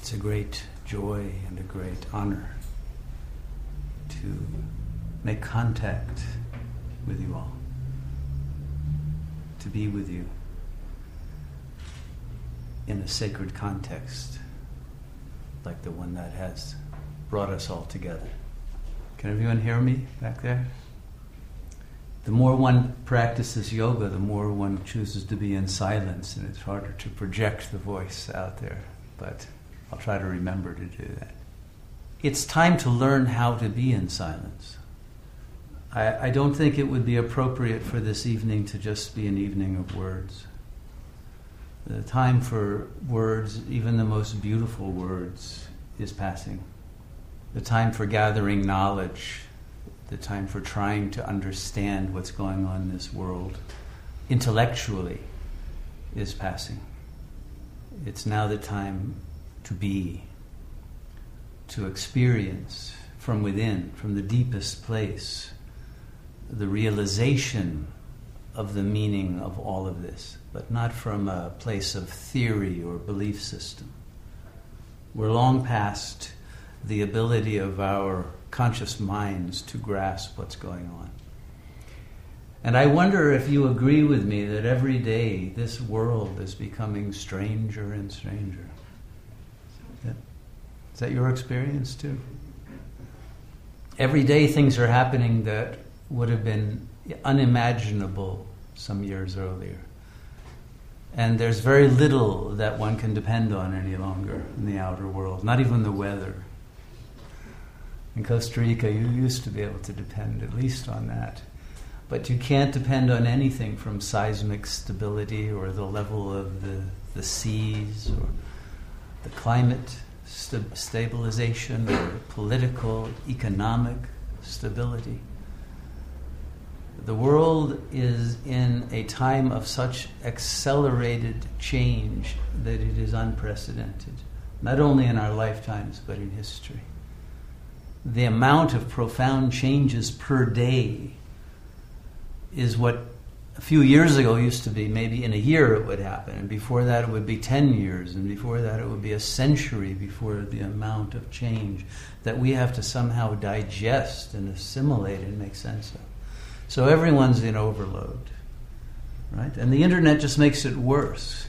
It's a great joy and a great honor to make contact with you all, to be with you in a sacred context like the one that has brought us all together. Can everyone hear me back there? The more one practices yoga, the more one chooses to be in silence, and it's harder to project the voice out there. But I'll try to remember to do that. It's time to learn how to be in silence. I, I don't think it would be appropriate for this evening to just be an evening of words. The time for words, even the most beautiful words, is passing. The time for gathering knowledge, the time for trying to understand what's going on in this world intellectually is passing. It's now the time to be, to experience from within, from the deepest place, the realization of the meaning of all of this, but not from a place of theory or belief system. We're long past the ability of our conscious minds to grasp what's going on. And I wonder if you agree with me that every day this world is becoming stranger and stranger. Is that your experience too? Every day things are happening that would have been unimaginable some years earlier. And there's very little that one can depend on any longer in the outer world, not even the weather. In Costa Rica, you used to be able to depend at least on that. But you can't depend on anything from seismic stability or the level of the, the seas or the climate st- stabilization or political, economic stability. The world is in a time of such accelerated change that it is unprecedented, not only in our lifetimes, but in history. The amount of profound changes per day is what a few years ago used to be maybe in a year it would happen, and before that it would be 10 years, and before that it would be a century before the amount of change that we have to somehow digest and assimilate and make sense of. So everyone's in overload, right? And the internet just makes it worse.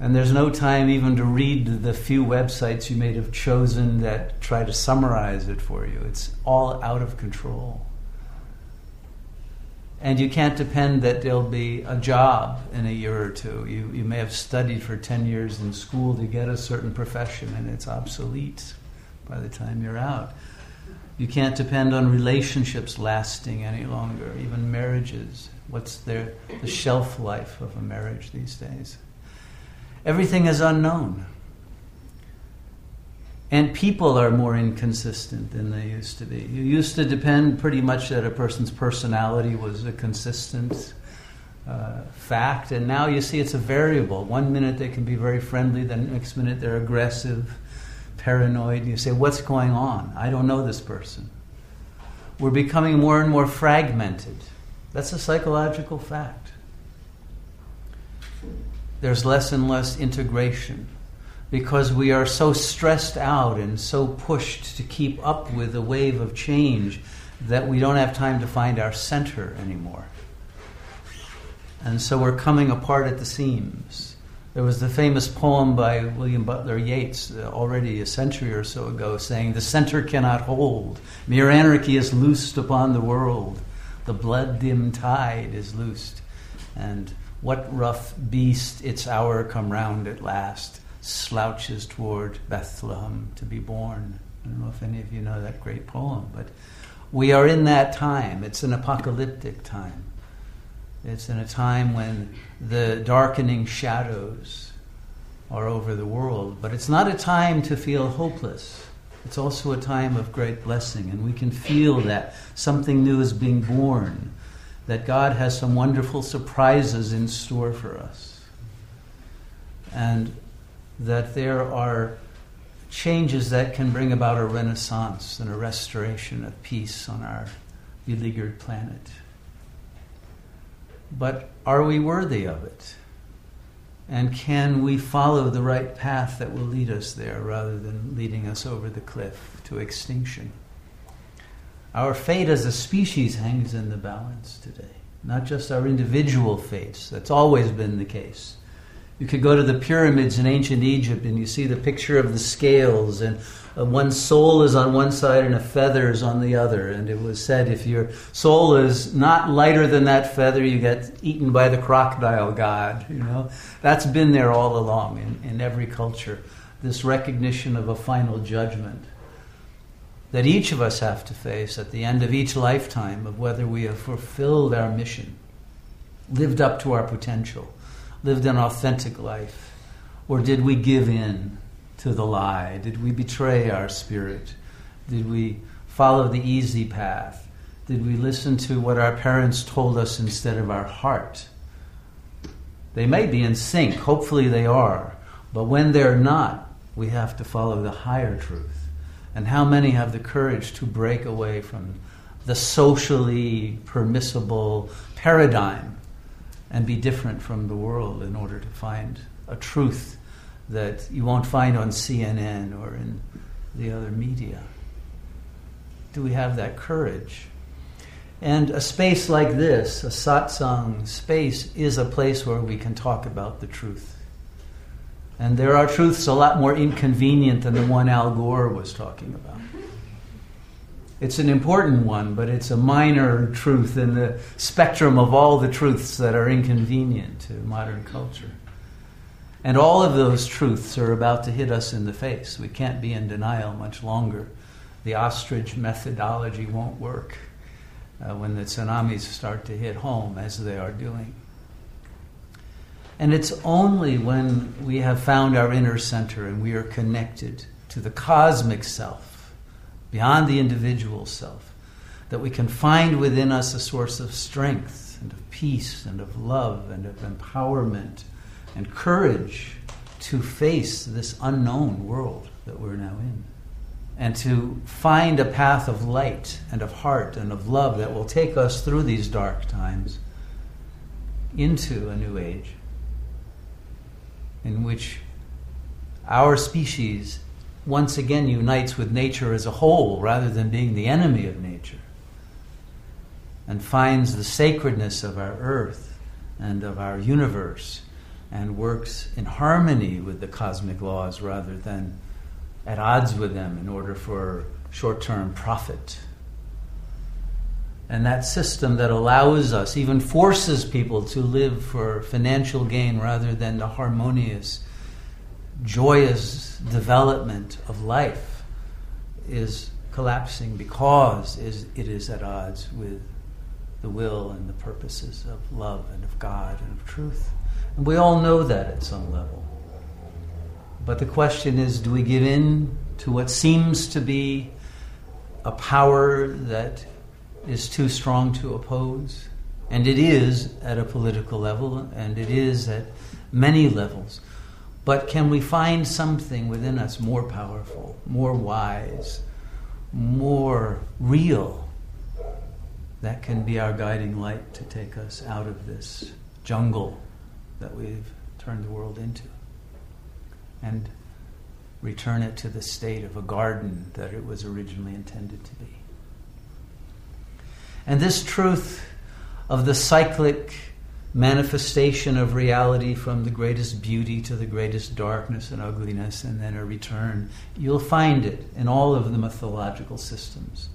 And there's no time even to read the few websites you may have chosen that try to summarize it for you. It's all out of control. And you can't depend that there'll be a job in a year or two. You, you may have studied for 10 years in school to get a certain profession, and it's obsolete by the time you're out. You can't depend on relationships lasting any longer, even marriages. What's their, the shelf life of a marriage these days? Everything is unknown. And people are more inconsistent than they used to be. You used to depend pretty much that a person's personality was a consistent uh, fact, and now you see it's a variable. One minute they can be very friendly, the next minute they're aggressive, paranoid. You say, What's going on? I don't know this person. We're becoming more and more fragmented. That's a psychological fact. There's less and less integration because we are so stressed out and so pushed to keep up with the wave of change that we don't have time to find our center anymore. And so we're coming apart at the seams. There was the famous poem by William Butler Yeats uh, already a century or so ago saying, The center cannot hold. Mere anarchy is loosed upon the world. The blood dim tide is loosed. And what rough beast its hour come round at last? Slouches toward Bethlehem to be born. I don't know if any of you know that great poem, but we are in that time. It's an apocalyptic time. It's in a time when the darkening shadows are over the world, but it's not a time to feel hopeless. It's also a time of great blessing, and we can feel that something new is being born, that God has some wonderful surprises in store for us. And that there are changes that can bring about a renaissance and a restoration of peace on our beleaguered planet. But are we worthy of it? And can we follow the right path that will lead us there rather than leading us over the cliff to extinction? Our fate as a species hangs in the balance today, not just our individual fates. That's always been the case. You could go to the pyramids in ancient Egypt and you see the picture of the scales, and uh, one soul is on one side and a feather is on the other. And it was said if your soul is not lighter than that feather, you get eaten by the crocodile god. You know, that's been there all along in, in every culture. This recognition of a final judgment that each of us have to face at the end of each lifetime of whether we have fulfilled our mission, lived up to our potential lived an authentic life? Or did we give in to the lie? Did we betray our spirit? Did we follow the easy path? Did we listen to what our parents told us instead of our heart? They may be in sync, hopefully they are, but when they're not, we have to follow the higher truth. And how many have the courage to break away from the socially permissible paradigm and be different from the world in order to find a truth that you won't find on CNN or in the other media? Do we have that courage? And a space like this, a satsang space, is a place where we can talk about the truth. And there are truths a lot more inconvenient than the one Al Gore was talking about. It's an important one, but it's a minor truth in the spectrum of all the truths that are inconvenient to modern culture. And all of those truths are about to hit us in the face. We can't be in denial much longer. The ostrich methodology won't work uh, when the tsunamis start to hit home, as they are doing. And it's only when we have found our inner center and we are connected to the cosmic self beyond the individual self, that we can find within us a source of strength and of peace and of love and of empowerment and courage to face this unknown world that we're now in. And to find a path of light and of heart and of love that will take us through these dark times into a new age in which our species once again unites with nature as a whole rather than being the enemy of nature and finds the sacredness of our earth and of our universe and works in harmony with the cosmic laws rather than at odds with them in order for short term profit. And that system that allows us, even forces people to live for financial gain rather than the harmonious joyous development of life is collapsing because it is at odds with the will and the purposes of love and of God and of truth. And we all know that at some level. But the question is do we give in to what seems to be a power that is too strong to oppose? And it is at a political level, and it is at many levels. But can we find something within us more powerful, more wise, more real that can be our guiding light to take us out of this jungle that we've turned the world into and return it to the state of a garden that it was originally intended to be? And this truth of the cyclic manifestation of reality from the greatest beauty to the greatest darkness and ugliness, and then a return. You'll find it in all of the mythological systems.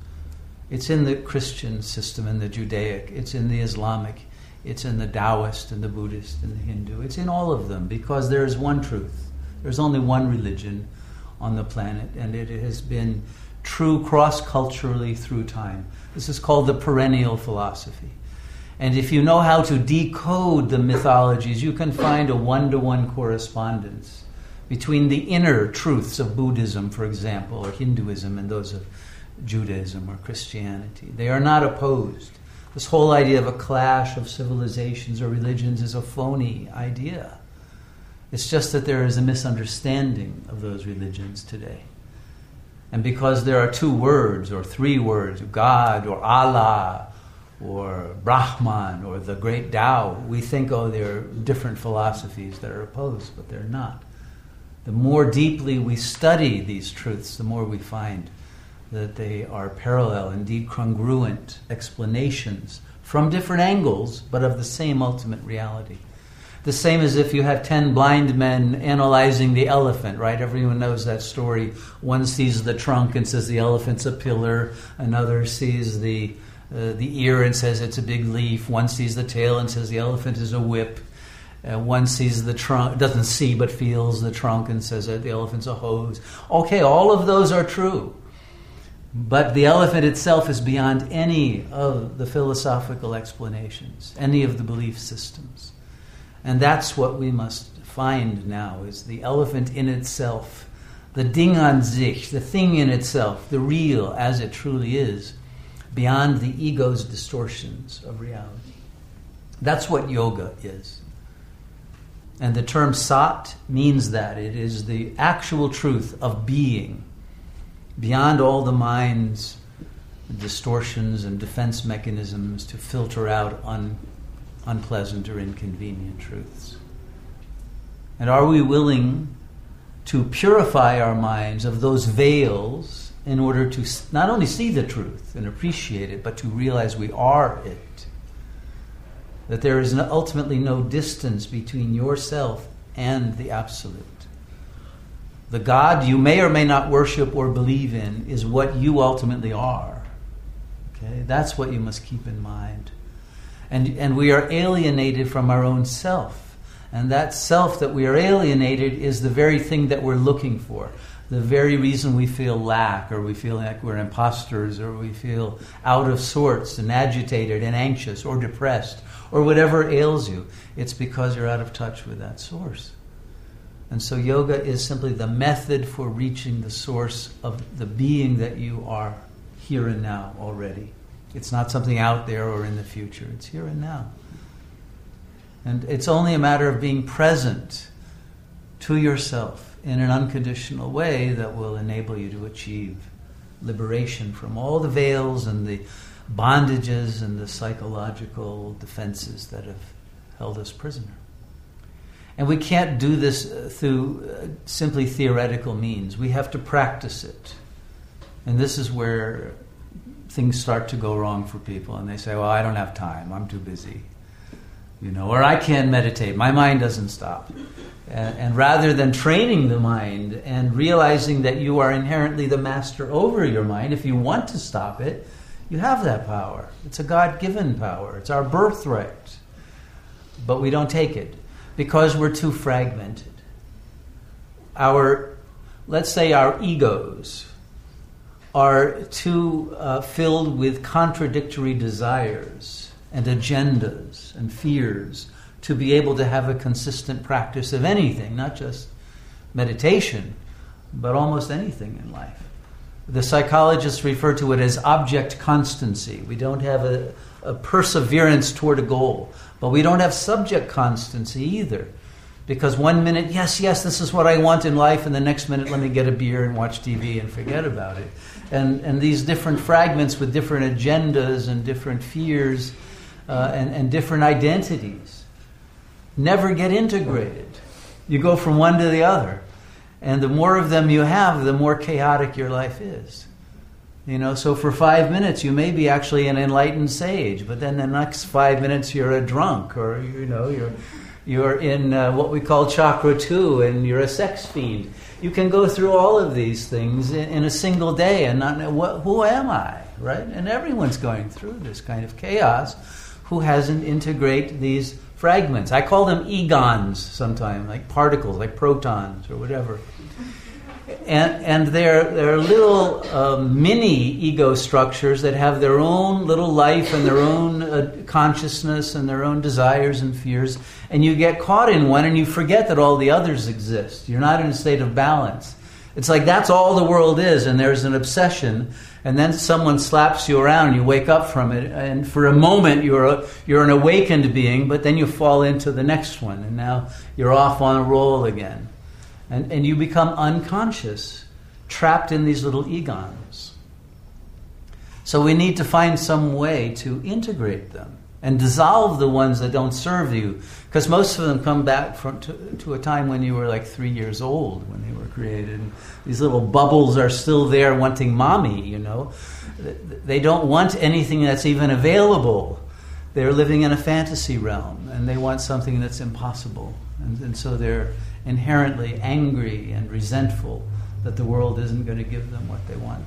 It's in the Christian system and the Judaic, it's in the Islamic, it's in the Taoist and the Buddhist and the Hindu. It's in all of them because there is one truth. There's only one religion on the planet, and it has been true cross culturally through time. This is called the perennial philosophy. And if you know how to decode the mythologies, you can find a one to one correspondence between the inner truths of Buddhism, for example, or Hinduism, and those of Judaism or Christianity. They are not opposed. This whole idea of a clash of civilizations or religions is a phony idea. It's just that there is a misunderstanding of those religions today. And because there are two words or three words, God or Allah or Brahman or the great Tao, we think, oh, they're different philosophies that are opposed, but they're not. The more deeply we study these truths, the more we find that they are parallel, indeed congruent explanations from different angles, but of the same ultimate reality. The same as if you have 10 blind men analyzing the elephant, right? Everyone knows that story. One sees the trunk and says the elephant's a pillar, another sees the, uh, the ear and says it's a big leaf, one sees the tail and says the elephant is a whip. Uh, one sees the trunk, doesn't see but feels the trunk and says that the elephant's a hose. Okay, all of those are true. But the elephant itself is beyond any of the philosophical explanations, any of the belief systems. And that's what we must find now is the elephant in itself, the Ding an sich, the thing in itself, the real as it truly is, beyond the ego's distortions of reality. That's what yoga is. And the term sat means that it is the actual truth of being beyond all the mind's distortions and defense mechanisms to filter out un, unpleasant or inconvenient truths. And are we willing to purify our minds of those veils in order to not only see the truth and appreciate it, but to realize we are it? That there is ultimately no distance between yourself and the Absolute. The God you may or may not worship or believe in is what you ultimately are. Okay? That's what you must keep in mind. And, and we are alienated from our own self. And that self that we are alienated is the very thing that we're looking for. The very reason we feel lack, or we feel like we're imposters, or we feel out of sorts and agitated and anxious or depressed, or whatever ails you. It's because you're out of touch with that source. And so, yoga is simply the method for reaching the source of the being that you are here and now already. It's not something out there or in the future, it's here and now. And it's only a matter of being present to yourself in an unconditional way that will enable you to achieve liberation from all the veils and the bondages and the psychological defenses that have held us prisoner. And we can't do this uh, through uh, simply theoretical means. We have to practice it. And this is where things start to go wrong for people. And they say, Well, I don't have time. I'm too busy. You know, or I can't meditate. My mind doesn't stop. And, rather than training the mind and realizing that you are inherently the master over your mind, if you want to stop it, you have that power. It's a God given power, it's our birthright. But we don't take it because we're too fragmented. Our, let's say, our egos are too uh, filled with contradictory desires and agendas and fears to be able to have a consistent practice of anything, not just meditation, but almost anything in life. The psychologists refer to it as object constancy. We don't have a, a perseverance toward a goal. But we don't have subject constancy either. Because one minute, yes, yes, this is what I want in life, and the next minute, let me get a beer and watch TV and forget about it. And, and these different fragments with different agendas and different fears uh, and, and different identities never get integrated. You go from one to the other. And the more of them you have, the more chaotic your life is. You know, so for five minutes you may be actually an enlightened sage, but then the next five minutes you're a drunk, or you know, you're you're in uh, what we call chakra two, and you're a sex fiend. You can go through all of these things in, in a single day and not know what, who am I, right? And everyone's going through this kind of chaos. Who hasn't integrate these fragments? I call them egons sometimes, like particles, like protons or whatever and, and they're, they're little uh, mini ego structures that have their own little life and their own uh, consciousness and their own desires and fears. And you get caught in one and you forget that all the others exist. You're not in a state of balance. It's like that's all the world is, and there's an obsession. And then someone slaps you around, and you wake up from it, and for a moment you're, a, you're an awakened being, but then you fall into the next one, and now you're off on a roll again. And, and you become unconscious, trapped in these little egons. So we need to find some way to integrate them and dissolve the ones that don't serve you. Because most of them come back from, to, to, a time when you were like three years old when they were created. And these little bubbles are still there wanting mommy, you know. They don't want anything that's even available. They're living in a fantasy realm and they want something that's impossible. And, and so they're inherently angry and resentful that the world isn't going to give them what they want.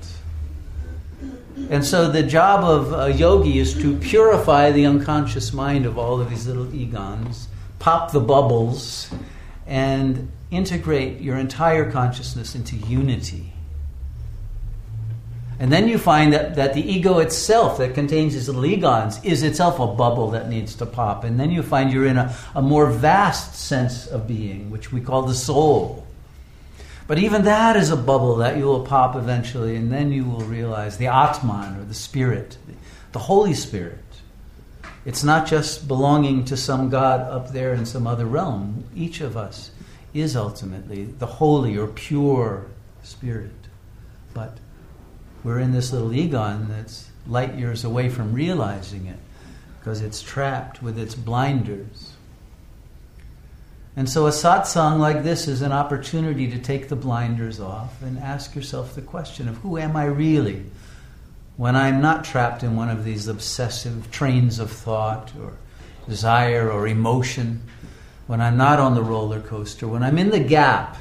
And so the job of a yogi is to purify the unconscious mind of all of these little egons, pop the bubbles, and integrate your entire consciousness into unity. And then you find that, that the ego itself, that contains these little egons, is itself a bubble that needs to pop. And then you find you're in a, a more vast sense of being, which we call the soul. But even that is a bubble that you will pop eventually, and then you will realize the Atman, or the Spirit, the Holy Spirit. It's not just belonging to some God up there in some other realm. Each of us is ultimately the holy or pure Spirit. But we're in this little egon that's light years away from realizing it because it's trapped with its blinders. And so a satsang like this is an opportunity to take the blinders off and ask yourself the question of who am I really when I'm not trapped in one of these obsessive trains of thought or desire or emotion, when I'm not on the roller coaster, when I'm in the gap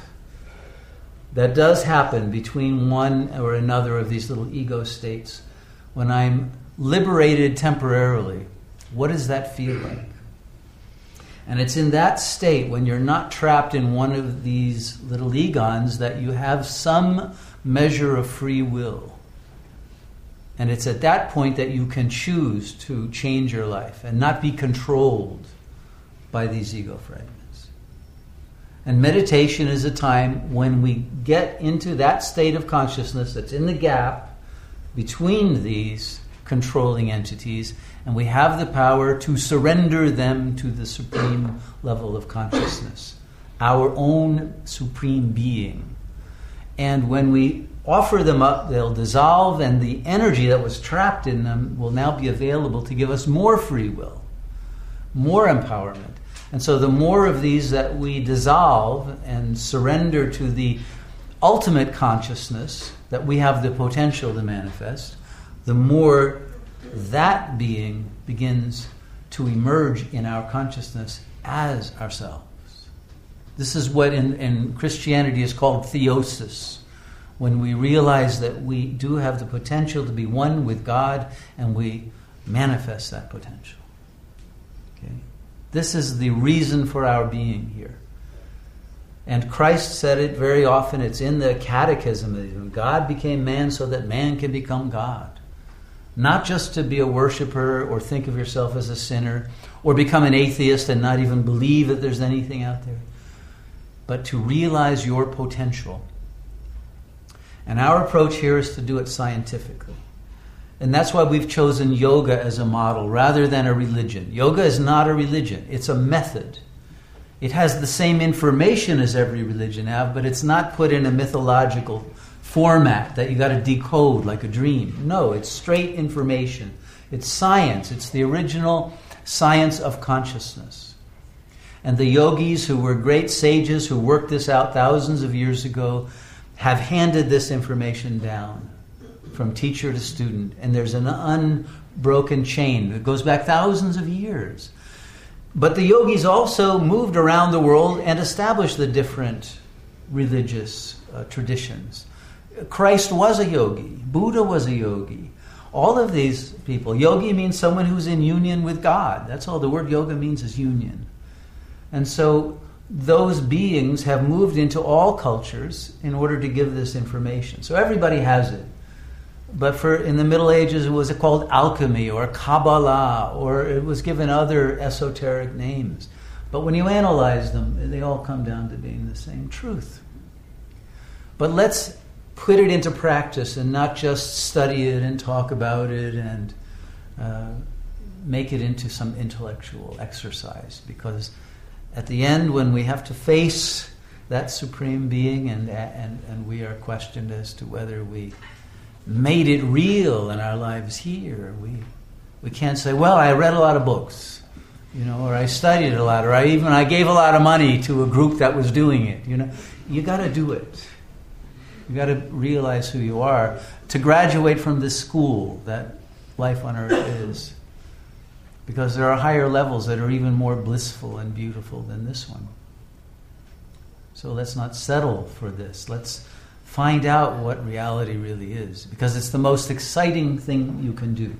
that does happen between one or another of these little ego states, when I'm liberated temporarily, what does that feel like? And it's in that state, when you're not trapped in one of these little egons, that you have some measure of free will. And it's at that point that you can choose to change your life and not be controlled by these ego fragments. And meditation is a time when we get into that state of consciousness that's in the gap between these controlling entities and we have the power to surrender them to the supreme level of consciousness, our own supreme being. And when we offer them up, they'll dissolve, and the energy that was trapped in them will now be available to give us more free will, more empowerment. And so, the more of these that we dissolve and surrender to the ultimate consciousness that we have the potential to manifest, the more that being begins to emerge in our consciousness as ourselves. This is what in, in Christianity is called theosis, when we realize that we do have the potential to be one with God and we manifest that potential. Okay? This is the reason for our being here. And Christ said it very often, it's in the catechism. God became man so that man can become God. Not just to be a worshiper or think of yourself as a sinner or become an atheist and not even believe that there's anything out there, but to realize your potential. And our approach here is to do it scientifically. And that's why we've chosen yoga as a model rather than a religion. Yoga is not a religion, it's a method. It has the same information as every religion have, but it's not put in a mythological format that you got to decode like a dream. No, it's straight information. It's science. It's the original science of consciousness. And the yogis who were great sages who worked this out thousands of years ago have handed this information down from teacher to student. And there's an unbroken chain that goes back thousands of years. But the yogis also moved around the world and established the different religious uh, traditions. Christ was a yogi, Buddha was a yogi. All of these people, yogi means someone who's in union with God. That's all the word yoga means is union. And so those beings have moved into all cultures in order to give this information. So everybody has it. But for in the Middle Ages, it was called alchemy or Kabbalah, or it was given other esoteric names. But when you analyze them, they all come down to being the same truth. But let's put it into practice and not just study it and talk about it and uh, make it into some intellectual exercise. Because at the end, when we have to face that supreme being and, and, and we are questioned as to whether we made it real in our lives here. We, we can't say, well, I read a lot of books, you know, or I studied a lot, or I even I gave a lot of money to a group that was doing it. You know, you got to do it. You got to realize who you are to graduate from this school that life on earth is. Because there are higher levels that are even more blissful and beautiful than this one. So let's not settle for this. Let's find out what reality really is because it's the most exciting thing you can do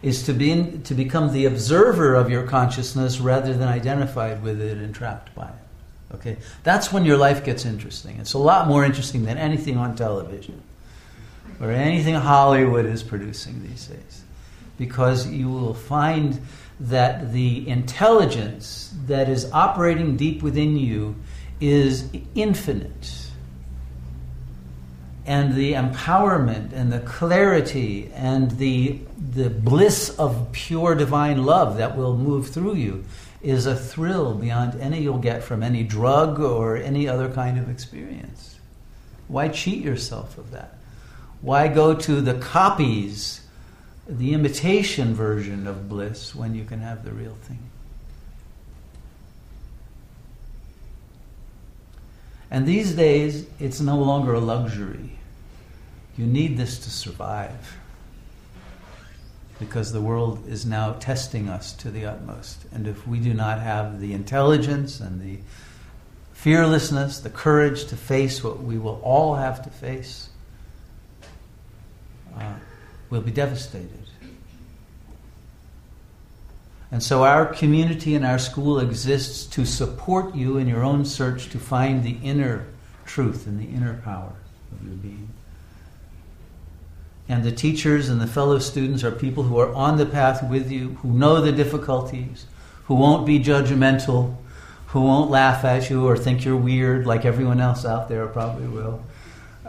is to be in, to become the observer of your consciousness rather than identified with it and trapped by it okay? That's when your life gets interesting. It's a lot more interesting than anything on television or anything hollywood is producing these days because you will find that the intelligence that is operating deep within you is infinite. And the empowerment and the clarity and the, the bliss of pure divine love that will move through you is a thrill beyond any you'll get from any drug or any other kind of experience. Why cheat yourself of that? Why go to the copies, the imitation version of bliss when you can have the real thing? And these days, it's no longer a luxury. You need this to survive. Because the world is now testing us to the utmost. And if we do not have the intelligence and the fearlessness, the courage to face what we will all have to face, uh, we'll be devastated. And so our community and our school exists to support you in your own search to find the inner truth and the inner power of your being. And the teachers and the fellow students are people who are on the path with you, who know the difficulties, who won't be judgmental, who won't laugh at you or think you're weird like everyone else out there probably will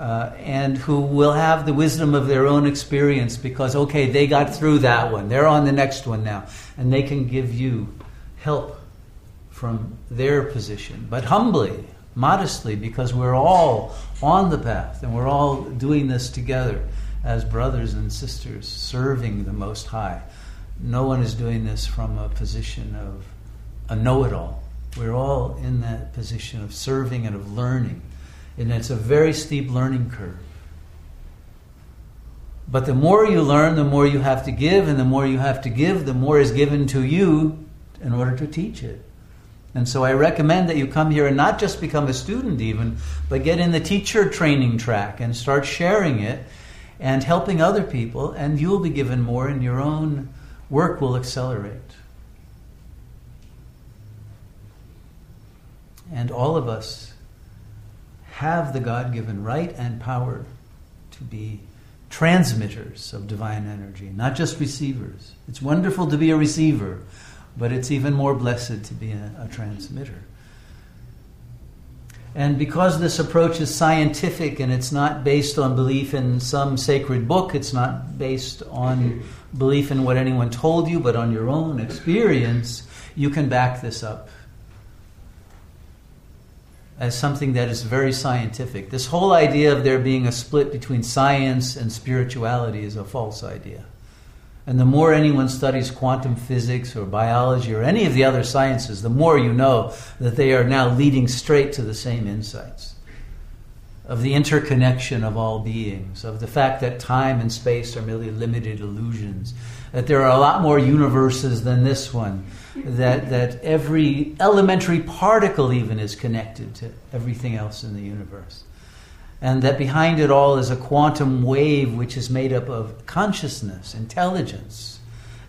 uh, and who will have the wisdom of their own experience because, okay, they got through that one. They're on the next one now. And they can give you help from their position, but humbly, modestly, because we're all on the path and we're all doing this together as brothers and sisters, serving the Most High. No one is doing this from a position of a know it all. We're all in that position of serving and of learning and it's a very steep learning curve. But the more you learn, the more you have to give, and the more you have to give, the more is given to you in order to teach it. And so I recommend that you come here and not just become a student, even, but get in the teacher training track and start sharing it and helping other people, and you'll be given more, and your own work will accelerate. And all of us have the God given right and power to be transmitters of divine energy, not just receivers. It's wonderful to be a receiver, but it's even more blessed to be a, a transmitter. And because this approach is scientific and it's not based on belief in some sacred book, it's not based on belief in what anyone told you, but on your own experience, you can back this up as something that is very scientific. This whole idea of there being a split between science and spirituality is a false idea. And the more anyone studies quantum physics or biology or any of the other sciences, the more you know that they are now leading straight to the same insights of the interconnection of all beings, of the fact that time and space are merely limited illusions, that there are a lot more universes than this one, that, that every elementary particle even is connected to everything else in the universe. And that behind it all is a quantum wave which is made up of consciousness, intelligence.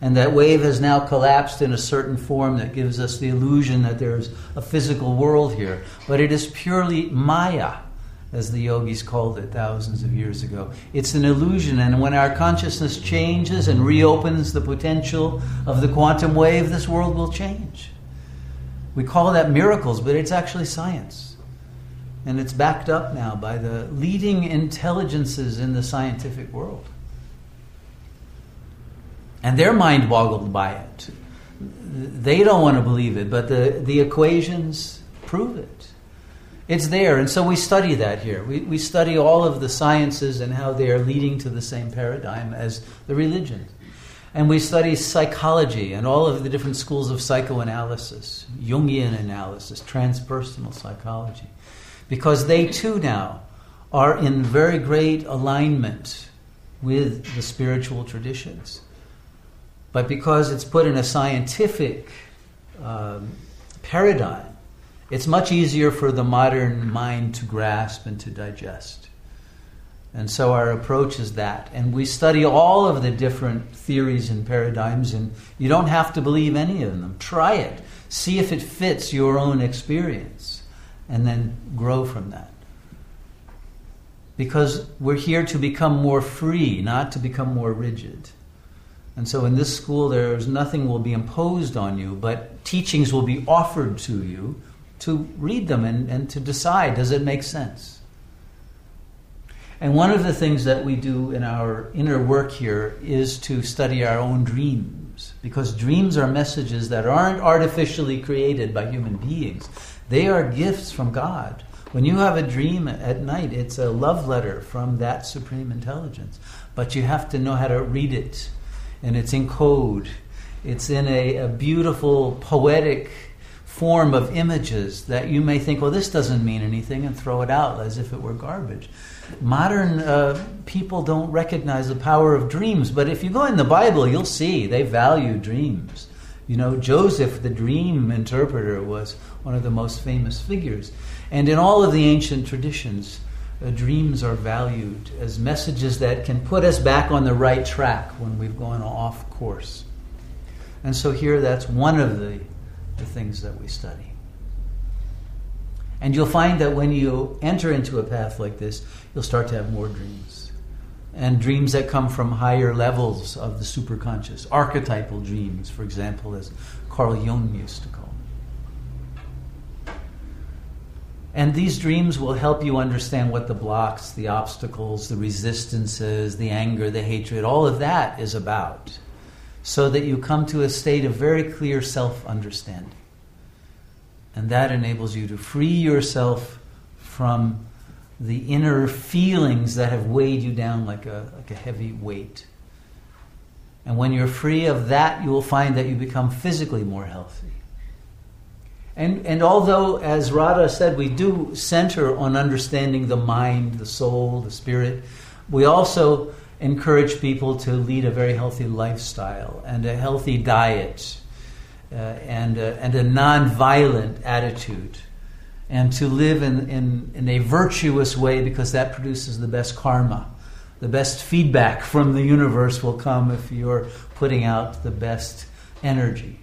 And that wave has now collapsed in a certain form that gives us the illusion that there's a physical world here. But it is purely Maya as the yogis called it thousands of years ago. It's an illusion, and when our consciousness changes and reopens the potential of the quantum wave, this world will change. We call that miracles, but it's actually science. And it's backed up now by the leading intelligences in the scientific world. And they're mind boggled by it. They don't want to believe it, but the, the equations prove it. It's there, and so we study that here. We, we study all of the sciences and how they are leading to the same paradigm as the religions. And we study psychology and all of the different schools of psychoanalysis, Jungian analysis, transpersonal psychology, because they too now are in very great alignment with the spiritual traditions. But because it's put in a scientific um, paradigm, it's much easier for the modern mind to grasp and to digest. And so our approach is that. And we study all of the different theories and paradigms, and you don't have to believe any of them. Try it. See if it fits your own experience, and then grow from that. Because we're here to become more free, not to become more rigid. And so in this school, there's nothing will be imposed on you, but teachings will be offered to you to read them and, and to decide does it make sense? And one of the things that we do in our inner work here is to study our own dreams, because dreams are messages that aren't artificially created by human beings. They are gifts from God. When you have a dream at night, it's a love letter from that supreme intelligence. But you have to know how to read it, and it's in code. It's in a, a beautiful, poetic form of images that you may think, well, this doesn't mean anything, and throw it out as if it were garbage. Modern uh, people don't recognize the power of dreams, but if you go in the Bible, you'll see they value dreams. You know, Joseph, the dream interpreter, was one of the most famous figures. And in all of the ancient traditions, uh, dreams are valued as messages that can put us back on the right track when we've gone off course. And so here, that's one of the the things that we study. And you'll find that when you enter into a path like this, you'll start to have more dreams. And dreams that come from higher levels of the superconscious, archetypal dreams, for example, as Carl Jung used to call them. And these dreams will help you understand what the blocks, the obstacles, the resistances, the anger, the hatred, all of that is about so that you come to a state of very clear self understanding. And that enables you to free yourself from the inner feelings that have weighed you down like a, like a heavy weight. And when you're free of that, you will find that you become physically more healthy. And, and although, as Radha said, we do center on understanding the mind, the soul, the spirit, we also encourage people to lead a very healthy lifestyle and a healthy diet uh, and, a, and a non-violent attitude and to live in, in, in a virtuous way because that produces the best karma. The best feedback from the universe will come if you're putting out the best energy.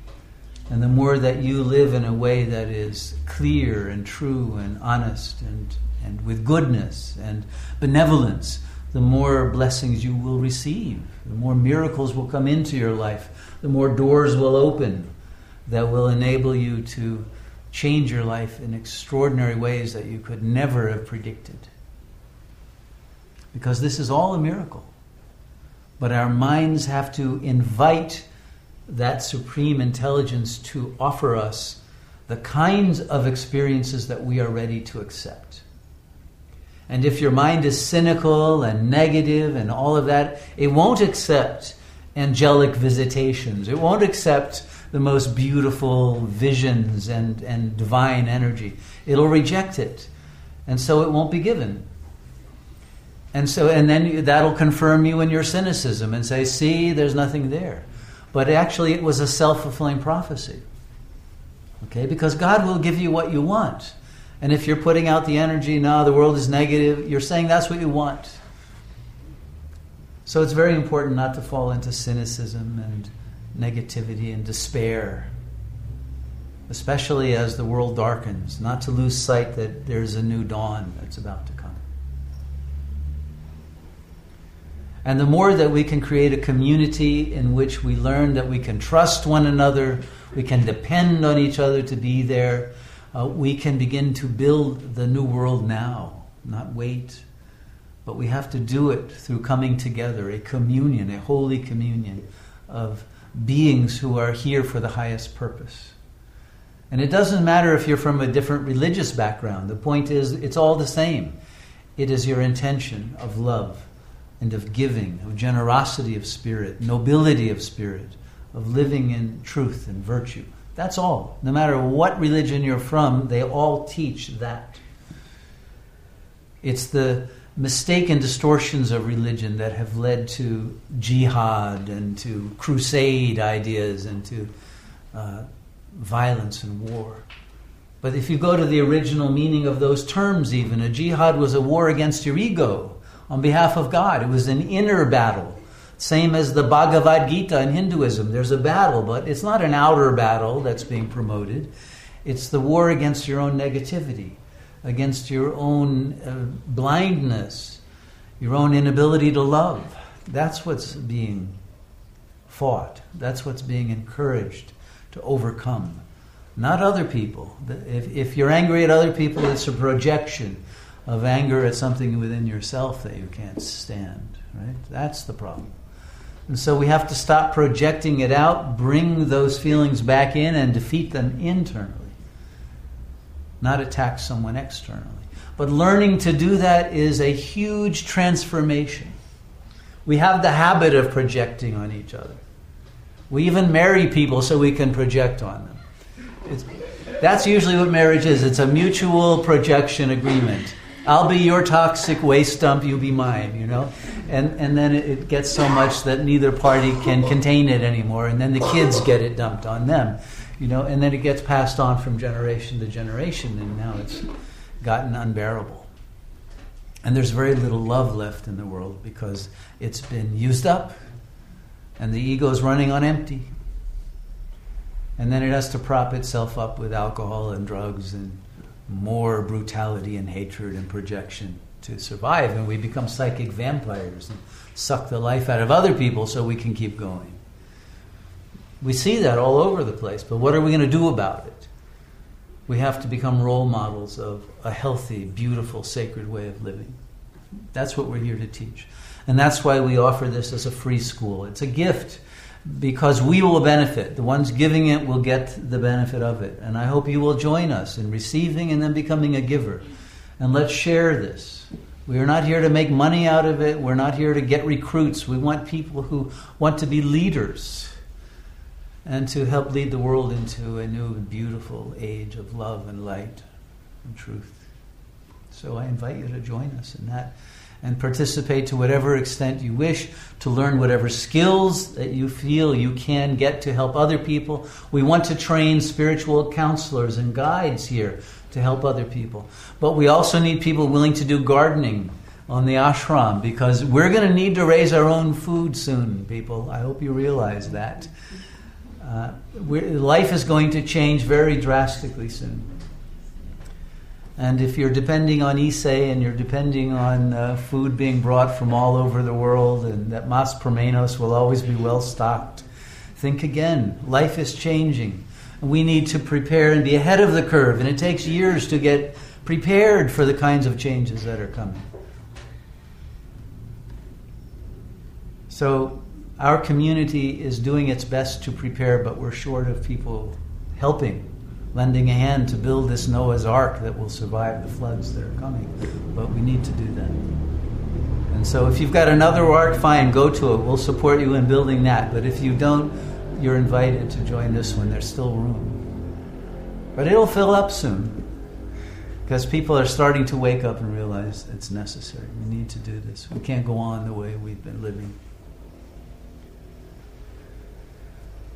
And the more that you live in a way that is clear and true and honest and, and with goodness and benevolence, the more blessings you will receive, the more miracles will come into your life, the more doors will open that will enable you to change your life in extraordinary ways that you could never have predicted. Because this is all a miracle. But our minds have to invite that supreme intelligence to offer us the kinds of experiences that we are ready to accept. And if your mind is cynical and negative and all of that, it won't accept angelic visitations. It won't accept the most beautiful visions and, and divine energy. It'll reject it. And so it won't be given. And so, and then that'll confirm you in your cynicism and say, see, there's nothing there. But actually, it was a self fulfilling prophecy. Okay? Because God will give you what you want. And if you're putting out the energy, no, the world is negative, you're saying that's what you want. So it's very important not to fall into cynicism and negativity and despair, especially as the world darkens, not to lose sight that there's a new dawn that's about to come. And the more that we can create a community in which we learn that we can trust one another, we can depend on each other to be there uh, we can begin to build the new world now, not wait. But we have to do it through coming together, a communion, a holy communion of beings who are here for the highest purpose. And it doesn't matter if you're from a different religious background. The point is, it's all the same. It is your intention of love and of giving, of generosity of spirit, nobility of spirit, of living in truth and virtue. That's all. No matter what religion you're from, they all teach that. It's the mistaken distortions of religion that have led to jihad and to crusade ideas and to uh, violence and war. But if you go to the original meaning of those terms, even, a jihad was a war against your ego on behalf of God. It was an inner battle. Same as the Bhagavad Gita in Hinduism. There's a battle, but it's not an outer battle that's being promoted. It's the war against your own negativity, against your own uh, blindness, your own inability to love. That's what's being fought. That's what's being encouraged to overcome. Not other people. If, if you're angry at other people, it's a projection of anger at something within yourself that you can't stand. Right? That's the problem. And so we have to stop projecting it out, bring those feelings back in, and defeat them internally, not attack someone externally. But learning to do that is a huge transformation. We have the habit of projecting on each other. We even marry people so we can project on them. It's, that's usually what marriage is it's a mutual projection agreement. I'll be your toxic waste dump, You'll be mine, you know? And, and then it gets so much that neither party can contain it anymore, and then the kids get it dumped on them, you know? And then it gets passed on from generation to generation, and now it's gotten unbearable. And there's very little love left in the world because it's been used up, and the ego is running on empty. And then it has to prop itself up with alcohol and drugs and more brutality and hatred and projection to survive, and we become psychic vampires and suck the life out of other people so we can keep going. We see that all over the place, but what are we going to do about it? We have to become role models of a healthy, beautiful, sacred way of living. That's what we're here to teach. And that's why we offer this as a free school. It's a gift because we will benefit. The ones giving it will get the benefit of it. And I hope you will join us in receiving and then becoming a giver. And let's share this. We are not here to make money out of it. We're not here to get recruits. We want people who want to be leaders and to help lead the world into a new beautiful age of love and light and truth. So I invite you to join us in that and participate to whatever extent you wish, to learn whatever skills that you feel you can get to help other people. We want to train spiritual counselors and guides here to help other people. But we also need people willing to do gardening on the ashram because we're going to need to raise our own food soon, people. I hope you realize that. Uh, life is going to change very drastically soon. And if you're depending on ICE and you're depending on uh, food being brought from all over the world and that Más x Menos will always be well stocked, think again. Life is changing. We need to prepare and be ahead of the curve, and it takes years to get prepared for the kinds of changes that are coming. So, our community is doing its best to prepare, but we're short of people helping lending a hand to build this Noah's Ark that will survive the floods that are coming. But we need to do that. And so if you've got another ark, fine, go to it. We'll support you in building that. But if you don't, you're invited to join this one. There's still room. But it'll fill up soon. Because people are starting to wake up and realize it's necessary. We need to do this. We can't go on the way we've been living.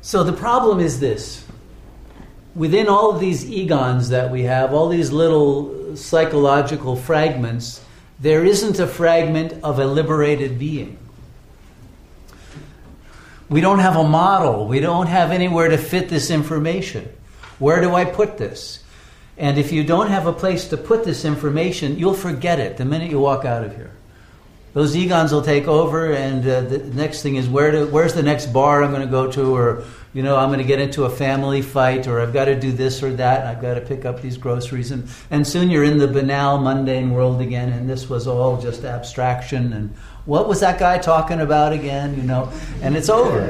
So the problem is this within all these egons that we have, all these little psychological fragments, there isn't a fragment of a liberated being. We don't have a model. We don't have anywhere to fit this information. Where do I put this? And if you don't have a place to put this information, you'll forget it the minute you walk out of here. Those egons will take over, and uh, the next thing is where where's the next bar I'm going to go to, or you know, I'm going to get into a family fight or I've got to do this or that and I've got to pick up these groceries. And, and soon you're in the banal, mundane world again, and this was all just abstraction. And what was that guy talking about again, you know? And it's over.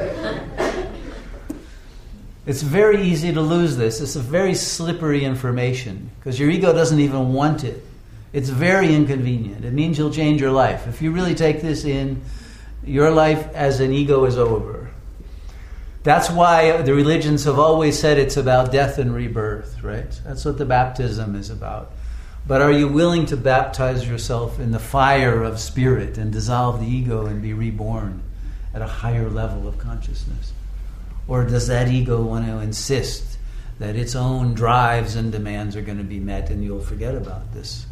It's very easy to lose this. It's a very slippery information because your ego doesn't even want it. It's very inconvenient. It means you'll change your life. If you really take this in, your life as an ego is over. That's why the religions have always said it's about death and rebirth, right? That's what the baptism is about. But are you willing to baptize yourself in the fire of spirit and dissolve the ego and be reborn at a higher level of consciousness? Or does that ego want to insist that its own drives and demands are going to be met and you'll forget about this?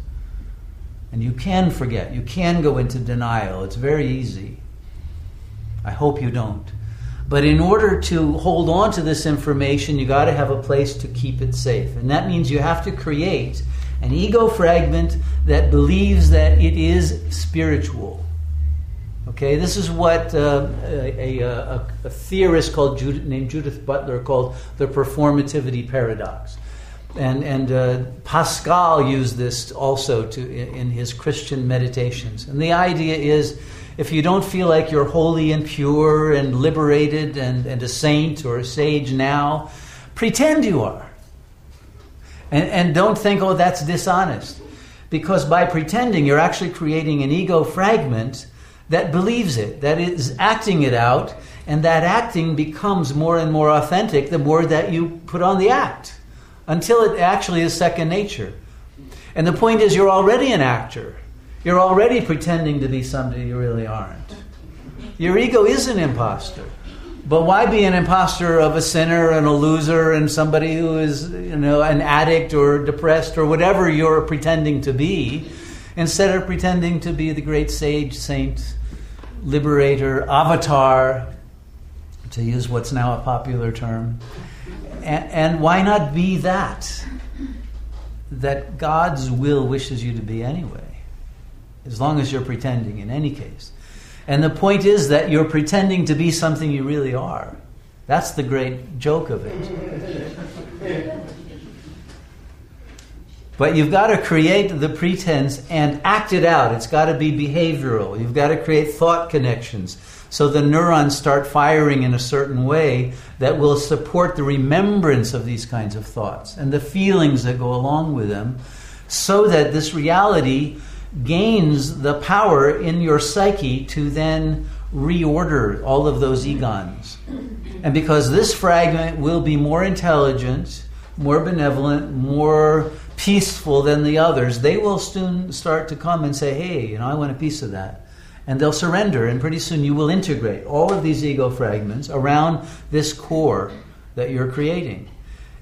And you can forget. You can go into denial. It's very easy. I hope you don't. But in order to hold on to this information, you got to have a place to keep it safe. And that means you have to create an ego fragment that believes that it is spiritual. Okay, this is what uh, a, a, a, theorist called Judith, named Judith Butler called the performativity paradox. And, and uh, Pascal used this also to, in, his Christian meditations. And the idea is if you don't feel like you're holy and pure and liberated and, and a saint or a sage now, pretend you are. And, and don't think, oh, that's dishonest. Because by pretending, you're actually creating an ego fragment that believes it, that is acting it out, and that acting becomes more and more authentic the more that you put on the act until it actually is second nature. And the point is, you're already an actor. You're already pretending to be somebody you really aren't. Your ego is an imposter. But why be an imposter of a sinner and a loser and somebody who is, you know, an addict or depressed or whatever you're pretending to be, instead of pretending to be the great sage, saint, liberator, avatar, to use what's now a popular term? And, why not be that? That God's will wishes you to be anyway as long as you're pretending in any case. And the point is that you're pretending to be something you really are. That's the great joke of it. But you've got to create the pretense and act it out. It's got to be behavioral. You've got to create thought connections so the neurons start firing in a certain way that will support the remembrance of these kinds of thoughts and the feelings that go along with them so that this reality gains the power in your psyche to then reorder all of those egons. And because this fragment will be more intelligent, more benevolent, more peaceful than the others, they will soon start to come and say, hey, you know, I want a piece of that. And they'll surrender, and pretty soon you will integrate all of these ego fragments around this core that you're creating.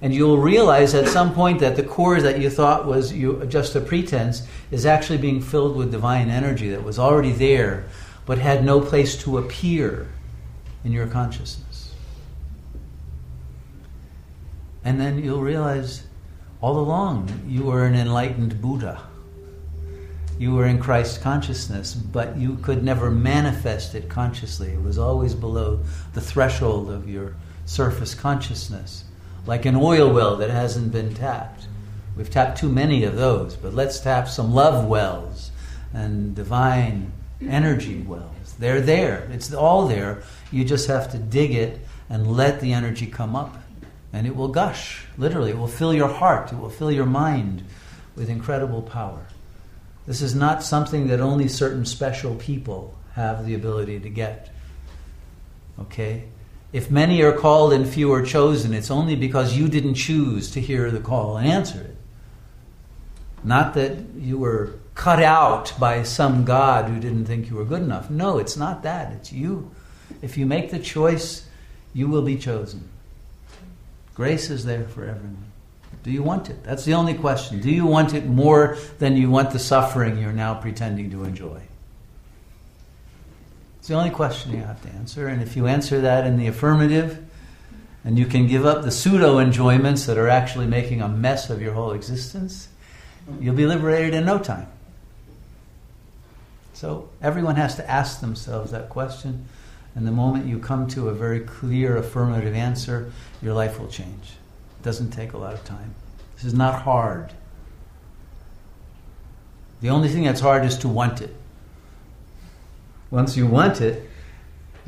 And you'll realize at some point that the core that you thought was you, just a pretense is actually being filled with divine energy that was already there but had no place to appear in your consciousness. And then you'll realize all along you were an enlightened Buddha. You were in Christ consciousness, but you could never manifest it consciously. It was always below the threshold of your surface consciousness like an oil well that hasn't been tapped. We've tapped too many of those, but let's tap some love wells and divine energy wells. They're there, it's all there. You just have to dig it and let the energy come up, and it will gush. Literally, it will fill your heart, it will fill your mind with incredible power. This is not something that only certain special people have the ability to get. Okay? If many are called and few are chosen, it's only because you didn't choose to hear the call and answer it. Not that you were cut out by some God who didn't think you were good enough. No, it's not that. It's you. If you make the choice, you will be chosen. Grace is there for everyone. Do you want it? That's the only question. Do you want it more than you want the suffering you're now pretending to enjoy? It's the only question you have to answer. And if you answer that in the affirmative, and you can give up the pseudo enjoyments that are actually making a mess of your whole existence, you'll be liberated in no time. So everyone has to ask themselves that question. And the moment you come to a very clear affirmative answer, your life will change. Doesn't take a lot of time. This is not hard. The only thing that's hard is to want it. Once you want it,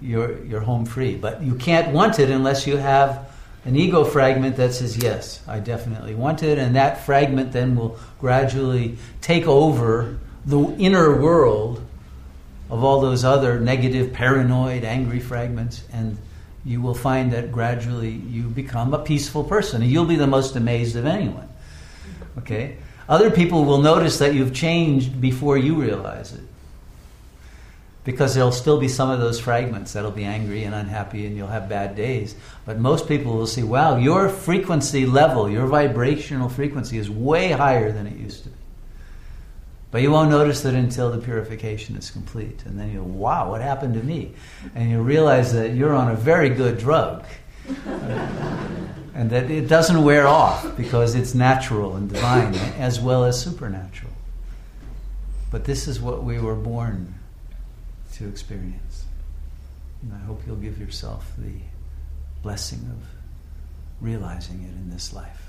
you're, you're home free. But you can't want it unless you have an ego fragment that says, Yes, I definitely want it, and that fragment then will gradually take over the inner world of all those other negative, paranoid, angry fragments, and you will find that gradually you become a peaceful person, and you'll be the most amazed of anyone. Okay? Other people will notice that you've changed before you realize it because there'll still be some of those fragments that'll be angry and unhappy and you'll have bad days. But most people will see, wow, your frequency level, your vibrational frequency is way higher than it used to be. But you won't notice that until the purification is complete. And then you go, wow, what happened to me? And you realize that you're on a very good drug. and that it doesn't wear off because it's natural and divine as well as supernatural. But this is what we were born to experience. And I hope you'll give yourself the blessing of realizing it in this life.